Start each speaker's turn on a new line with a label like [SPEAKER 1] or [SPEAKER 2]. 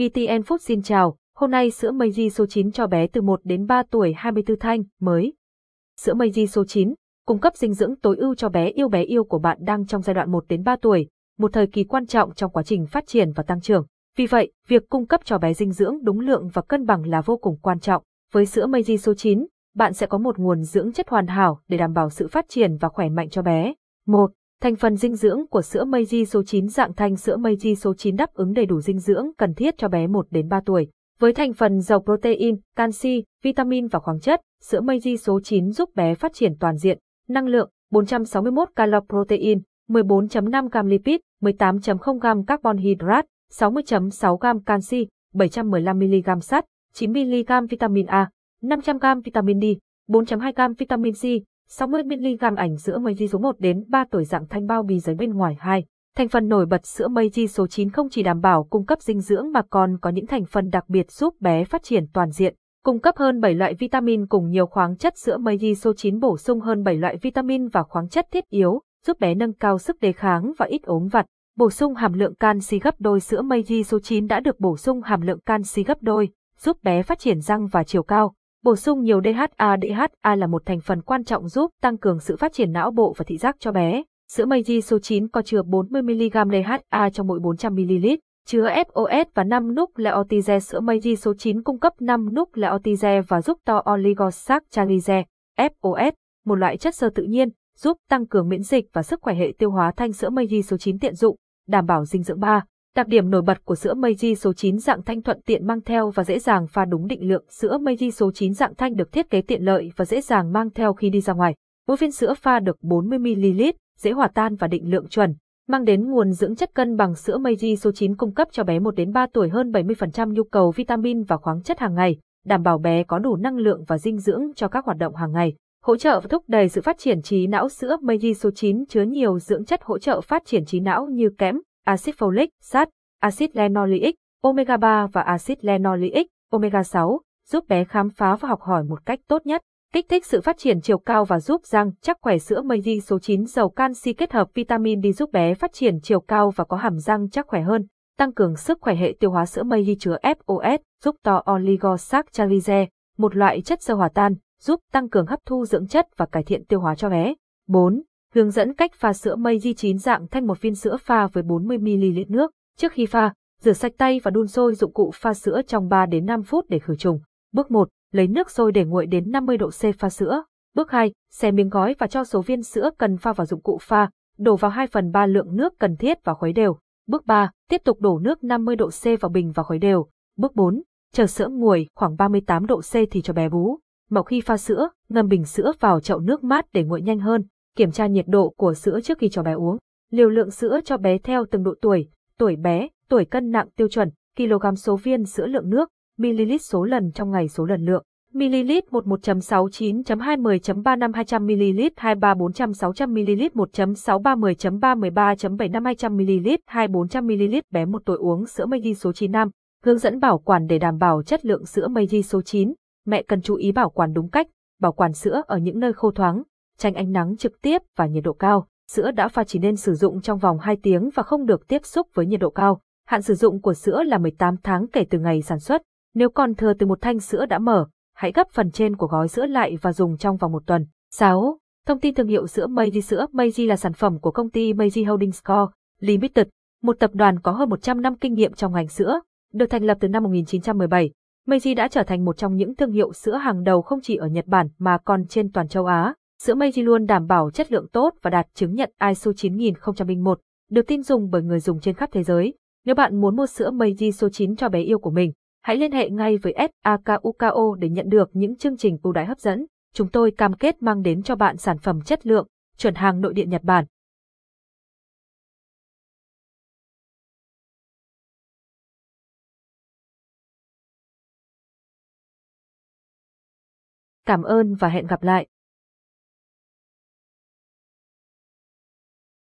[SPEAKER 1] VTN Food xin chào, hôm nay sữa Meiji số 9 cho bé từ 1 đến 3 tuổi 24 thanh, mới. Sữa Meiji số 9, cung cấp dinh dưỡng tối ưu cho bé yêu bé yêu của bạn đang trong giai đoạn 1 đến 3 tuổi, một thời kỳ quan trọng trong quá trình phát triển và tăng trưởng. Vì vậy, việc cung cấp cho bé dinh dưỡng đúng lượng và cân bằng là vô cùng quan trọng. Với sữa Meiji số 9, bạn sẽ có một nguồn dưỡng chất hoàn hảo để đảm bảo sự phát triển và khỏe mạnh cho bé. 1. Thành phần dinh dưỡng của sữa Meiji số 9 dạng thanh sữa Meiji số 9 đáp ứng đầy đủ dinh dưỡng cần thiết cho bé 1 đến 3 tuổi. Với thành phần giàu protein, canxi, vitamin và khoáng chất, sữa Meiji số 9 giúp bé phát triển toàn diện, năng lượng 461 calo protein, 14.5 gam lipid, 18.0 gam carbon hydrate, 60.6 gam canxi, 715 mg sắt, 9 mg vitamin A, 500 gam vitamin D, 4.2 gam vitamin C, 60mg ảnh sữa Meiji số 1 đến 3 tuổi dạng thanh bao bì giấy bên ngoài 2. Thành phần nổi bật sữa Meiji số 9 không chỉ đảm bảo cung cấp dinh dưỡng mà còn có những thành phần đặc biệt giúp bé phát triển toàn diện. Cung cấp hơn 7 loại vitamin cùng nhiều khoáng chất sữa Meiji số 9 bổ sung hơn 7 loại vitamin và khoáng chất thiết yếu, giúp bé nâng cao sức đề kháng và ít ốm vặt. Bổ sung hàm lượng canxi gấp đôi sữa Meiji số 9 đã được bổ sung hàm lượng canxi gấp đôi, giúp bé phát triển răng và chiều cao. Bổ sung nhiều DHA DHA là một thành phần quan trọng giúp tăng cường sự phát triển não bộ và thị giác cho bé. Sữa Meiji số 9 có chứa 40mg DHA trong mỗi 400ml, chứa FOS và 5 nucleotide. Sữa Meiji số 9 cung cấp 5 nucleotide và giúp to oligosaccharide, FOS, một loại chất xơ tự nhiên, giúp tăng cường miễn dịch và sức khỏe hệ tiêu hóa thanh sữa Meiji số 9 tiện dụng, đảm bảo dinh dưỡng 3. Đặc điểm nổi bật của sữa Meiji số 9 dạng thanh thuận tiện mang theo và dễ dàng pha đúng định lượng. Sữa Meiji số 9 dạng thanh được thiết kế tiện lợi và dễ dàng mang theo khi đi ra ngoài. Mỗi viên sữa pha được 40ml, dễ hòa tan và định lượng chuẩn, mang đến nguồn dưỡng chất cân bằng sữa Meiji số 9 cung cấp cho bé 1 đến 3 tuổi hơn 70% nhu cầu vitamin và khoáng chất hàng ngày, đảm bảo bé có đủ năng lượng và dinh dưỡng cho các hoạt động hàng ngày. Hỗ trợ và thúc đẩy sự phát triển trí não sữa Meiji số 9 chứa nhiều dưỡng chất hỗ trợ phát triển trí não như kẽm, axit folic, sắt, axit linoleic, omega 3 và axit linoleic, omega 6, giúp bé khám phá và học hỏi một cách tốt nhất, kích thích sự phát triển chiều cao và giúp răng chắc khỏe sữa Meiji số 9 giàu canxi kết hợp vitamin D giúp bé phát triển chiều cao và có hàm răng chắc khỏe hơn, tăng cường sức khỏe hệ tiêu hóa sữa Meiji chứa FOS, giúp to oligosaccharide, một loại chất sơ hòa tan, giúp tăng cường hấp thu dưỡng chất và cải thiện tiêu hóa cho bé. 4. Hướng dẫn cách pha sữa mây di chín dạng thanh một viên sữa pha với 40ml nước. Trước khi pha, rửa sạch tay và đun sôi dụng cụ pha sữa trong 3 đến 5 phút để khử trùng. Bước 1. Lấy nước sôi để nguội đến 50 độ C pha sữa. Bước 2. Xé miếng gói và cho số viên sữa cần pha vào dụng cụ pha, đổ vào 2 phần 3 lượng nước cần thiết và khuấy đều. Bước 3. Tiếp tục đổ nước 50 độ C vào bình và khuấy đều. Bước 4. Chờ sữa nguội khoảng 38 độ C thì cho bé bú. Màu khi pha sữa, ngâm bình sữa vào chậu nước mát để nguội nhanh hơn, kiểm tra nhiệt độ của sữa trước khi cho bé uống. Liều lượng sữa cho bé theo từng độ tuổi, tuổi bé, tuổi cân nặng tiêu chuẩn, kg số viên sữa lượng nước, ml số lần trong ngày số lần lượng. ml 11.69.20.35 200ml 23 400 600ml 1.6310.33.75 200ml 2 400ml bé một tuổi uống sữa Meiji số 9 năm. Hướng dẫn bảo quản để đảm bảo chất lượng sữa Meiji số 9 mẹ cần chú ý bảo quản đúng cách, bảo quản sữa ở những nơi khô thoáng, tránh ánh nắng trực tiếp và nhiệt độ cao. Sữa đã pha chỉ nên sử dụng trong vòng 2 tiếng và không được tiếp xúc với nhiệt độ cao. Hạn sử dụng của sữa là 18 tháng kể từ ngày sản xuất. Nếu còn thừa từ một thanh sữa đã mở, hãy gấp phần trên của gói sữa lại và dùng trong vòng một tuần. 6. Thông tin thương hiệu sữa Meiji Sữa Meiji là sản phẩm của công ty Meiji Holdings Co. Limited, một tập đoàn có hơn 100 năm kinh nghiệm trong ngành sữa, được thành lập từ năm 1917. Meiji đã trở thành một trong những thương hiệu sữa hàng đầu không chỉ ở Nhật Bản mà còn trên toàn châu Á. Sữa Meiji luôn đảm bảo chất lượng tốt và đạt chứng nhận ISO 9001, được tin dùng bởi người dùng trên khắp thế giới. Nếu bạn muốn mua sữa Meiji số 9 cho bé yêu của mình, hãy liên hệ ngay với SAKUKO để nhận được những chương trình ưu đãi hấp dẫn. Chúng tôi cam kết mang đến cho bạn sản phẩm chất lượng, chuẩn hàng nội địa Nhật Bản. Cảm ơn và hẹn gặp lại.